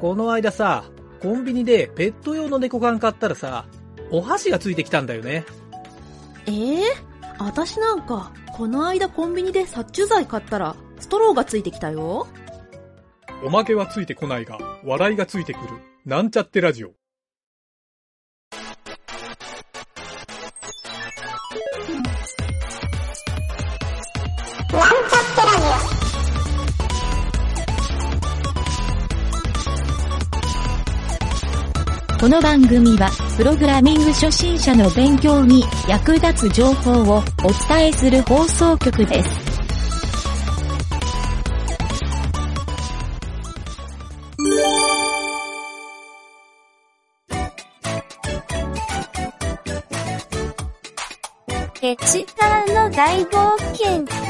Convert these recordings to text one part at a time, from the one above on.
この間さ、コンビニでペット用の猫缶買ったらさ、お箸がついてきたんだよね。えー、私なんか、この間コンビニで殺虫剤買ったら、ストローがついてきたよ。おまけはついてこないが、笑いがついてくる。なんちゃってラジオ。この番組は、プログラミング初心者の勉強に役立つ情報をお伝えする放送局です。エチターの大冒険。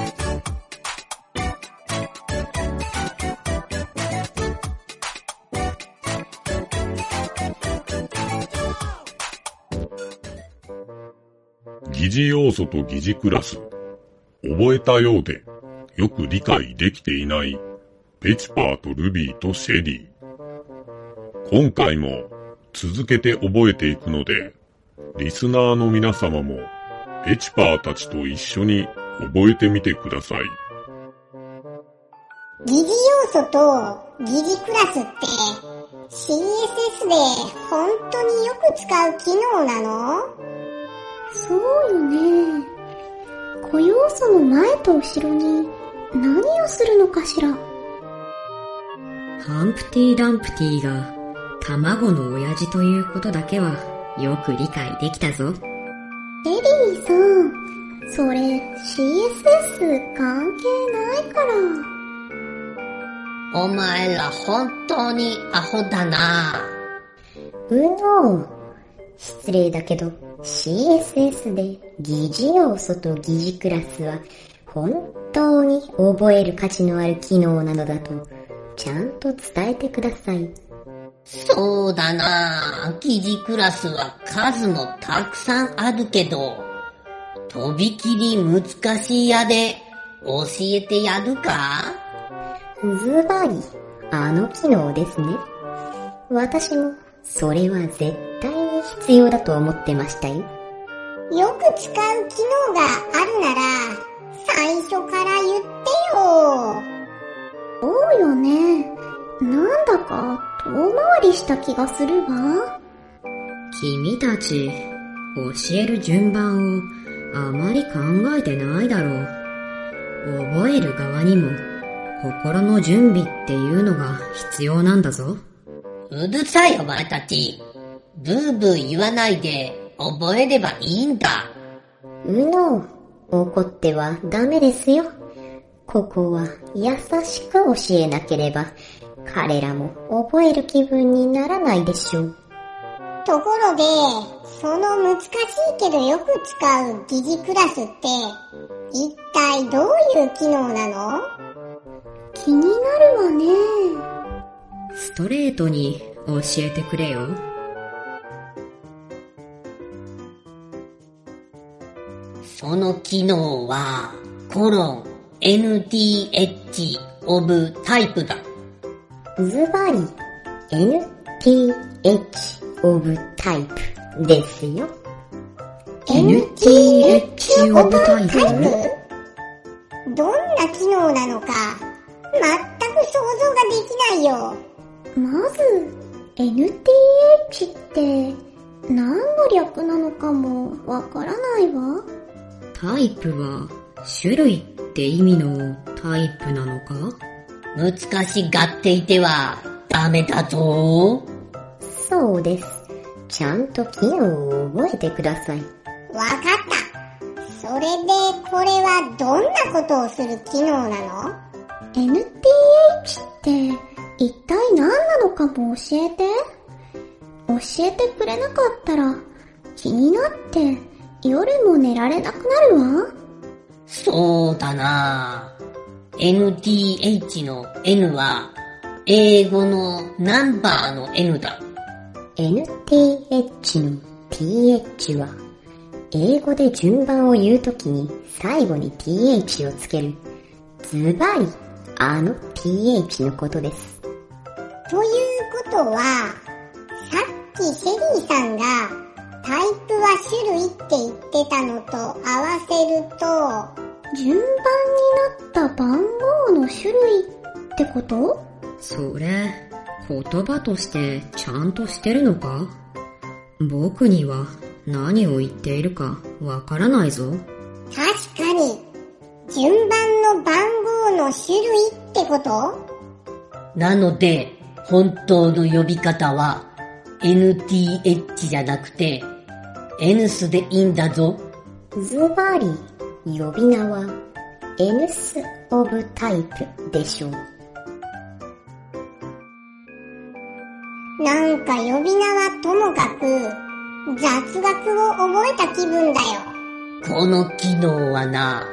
似要素と疑似クラス。覚えたようで、よく理解できていない、ペチパーとルビーとシェリー。今回も続けて覚えていくので、リスナーの皆様も、ペチパーたちと一緒に覚えてみてください。疑似要素と疑似クラスって CSS で本当によく使う機能なの？そうよね。固要素の前と後ろに何をするのかしら。ハンプティ・ダンプティが卵の親父ということだけはよく理解できたぞ。エリーさん、それ CSS 関係ないから。お前ら本当にアホだなうの失礼だけど CSS で疑似要素と疑似クラスは本当に覚える価値のある機能なのだとちゃんと伝えてください。そうだな疑似クラスは数もたくさんあるけど、とびきり難しいやで教えてやるか？ズバリ、あの機能ですね。私も、それは絶対に必要だと思ってましたよ。よく使う機能があるなら、最初から言ってよ。そうよね。なんだか遠回りした気がするわ。君たち、教える順番をあまり考えてないだろう。覚える側にも心の準備っていうのが必要なんだぞ。うるさいお前たち。ブーブー言わないで覚えればいいんだ。うの、怒ってはダメですよ。ここは優しく教えなければ彼らも覚える気分にならないでしょう。ところで、その難しいけどよく使う疑似クラスって、一体どういう機能なの？気になるわね。ストレートに教えてくれよ。その機能は、コロン nth of type だ。ズバリ、nth of type ですよ。nth of type? どんな機能なのか、全く想像ができないよ。まず、NTH って何の略なのかもわからないわ。タイプは種類って意味のタイプなのか？難しがっていてはダメだぞ。そうです。ちゃんと機能を覚えてください。わかった。それで、これはどんなことをする機能なの ?NTH って一体何なのかも教えて。教えてくれなかったら気になって夜も寝られなくなるわ？そうだな NTH の N は英語のナンバーの N だ。NTH の TH は英語で順番を言うときに最後に TH をつけるズバリあの TH のことです。ということは、さっきシェリーさんがタイプは種類って言ってたのと合わせると、順番になった番号の種類ってこと？それ、言葉としてちゃんとしてるのか？僕には何を言っているかわからないぞ。確かに、順番の番号の種類ってこと？なので、本当の呼び方は NTH じゃなくて N スでいいんだぞ。ズバリ、呼び名は N スオブタイプでしょう。なんか呼び名はともかく、雑学を覚えた気分だよ。この機能はな、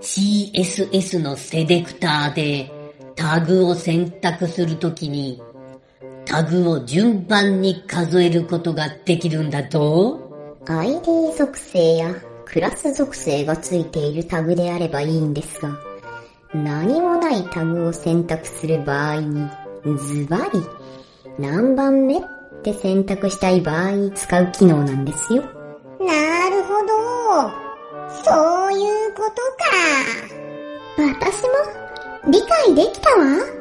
CSS のセレクターでタグを選択するときに、タグを順番に数えることができるんだぞ。ID 属性やクラス属性がついているタグであればいいんですが、何もないタグを選択する場合に、ズバリ、何番目って選択したい場合に使う機能なんですよ。なるほど。そういうことか。私も理解できたわ。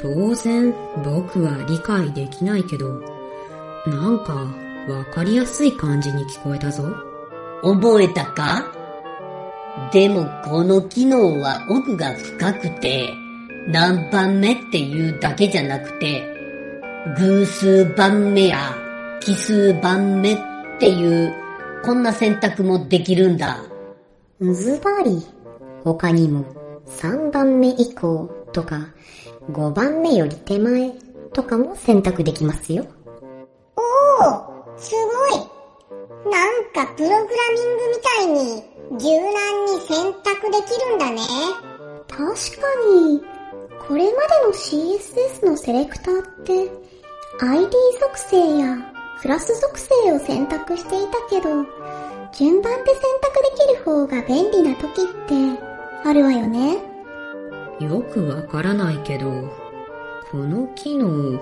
当然、僕は理解できないけど、なんか、わかりやすい感じに聞こえたぞ。覚えたか？でもこの機能は奥が深くて、何番目っていうだけじゃなくて、偶数番目や奇数番目っていう、こんな選択もできるんだ。ズバリ、他にも3番目以降とか5番目より手前とかも選択できますよ。すごい。なんかプログラミングみたいに柔軟に選択できるんだね。確かに、これまでの CSS のセレクターって ID 属性やクラス属性を選択していたけど、順番で選択できる方が便利な時ってあるわよね。よくわからないけど、この機能、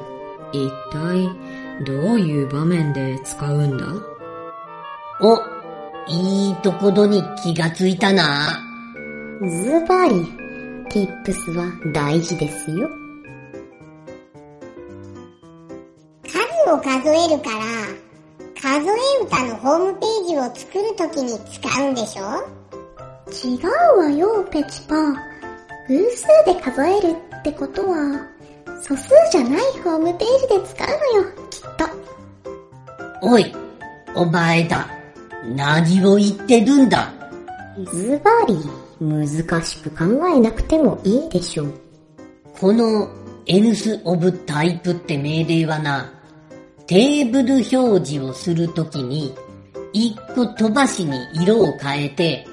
一体どういう場面で使うんだ？お、いいところに気がついたな。ズバリ、tips は大事ですよ。数を数えるから、数え歌のホームページを作るときに使うんでしょ？違うわよ、ペチパ。偶数で数えるってことは、素数じゃないホームページで使うのよ。おい、お前だ。何を言ってるんだ？ズバリ、難しく考えなくてもいいでしょう。この N スオブタイプって命令はな、テーブル表示をするときに、一個飛ばしに色を変えて、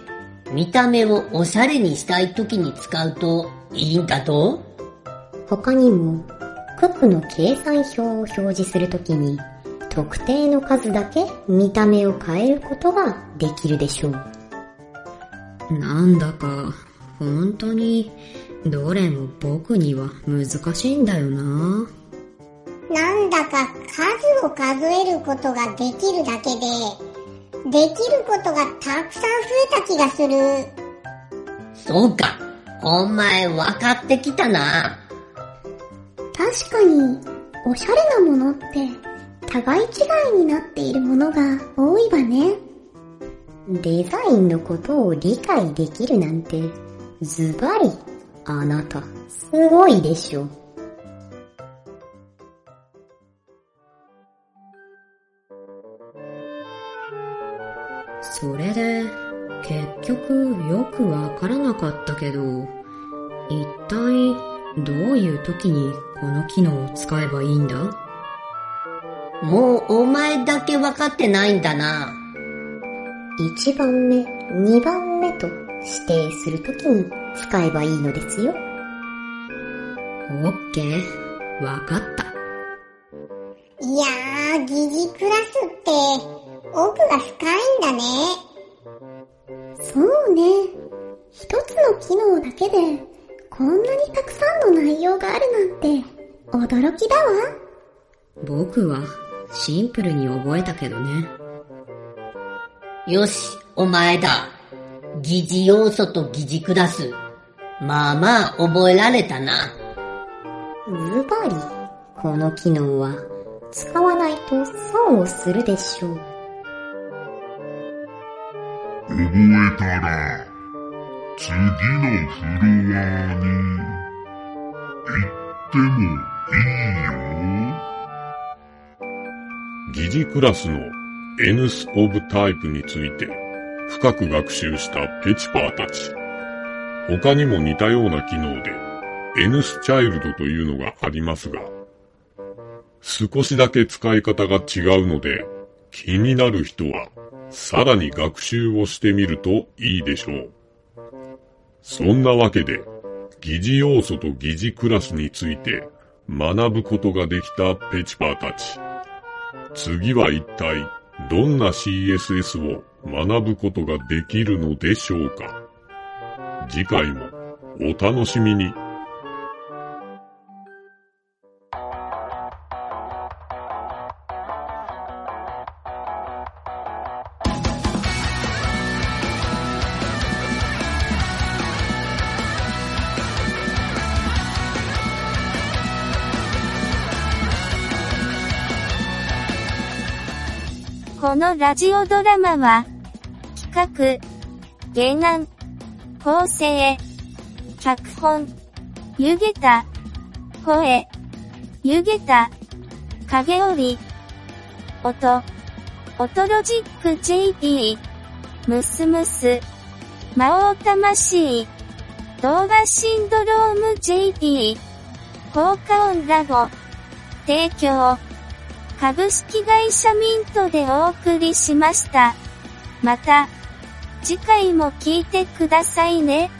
見た目をおしゃれにしたいときに使うといいんだと？他にも、九九の計算表を表示するときに、特定の数だけ見た目を変えることができるでしょう。なんだか、本当に、どれも僕には難しいんだよな。なんだか数を数えることができるだけで、できることがたくさん増えた気がする。そうか、お前分かってきたな。確かに、おしゃれなものって、互い違いになっているものが多いわね。デザインのことを理解できるなんて、ズバリ、あなた、すごいでしょ。それで、結局よくわからなかったけど、一体どういう時にこの機能を使えばいいんだ？もうお前だけ分かってないんだな。1番目、2番目と指定するときに使えばいいのですよ。オッケー、わかった。いやー、疑似クラスって、奥が深いんだね。そうね。一つの機能だけで、こんなにたくさんの内容があるなんて、驚きだわ。僕はシンプルに覚えたけどね。よし、お前だ。疑似要素と疑似クラス。まあまあ覚えられたな。ズバリ、この機能は使わないと損をするでしょう。覚えたら、次のフロアに行ってもいいよ。疑似クラスの N スコブタイプについて深く学習したペチパーたち。他にも似たような機能で N スチャイルドというのがありますが、少しだけ使い方が違うので気になる人はさらに学習をしてみるといいでしょう。そんなわけで、疑似要素と疑似クラスについて学ぶことができたペチパーたち。次は一体どんな CSS を学ぶことができるのでしょうか？次回もお楽しみに。このラジオドラマは、企画、原案、構成、脚本、湯げた、声、湯げた、影織、音、音ロジック JP、ムスムス、魔王魂、動画シンドローム JP、効果音ラボ、提供、株式会社ミントでお送りしました。また、次回も聞いてくださいね。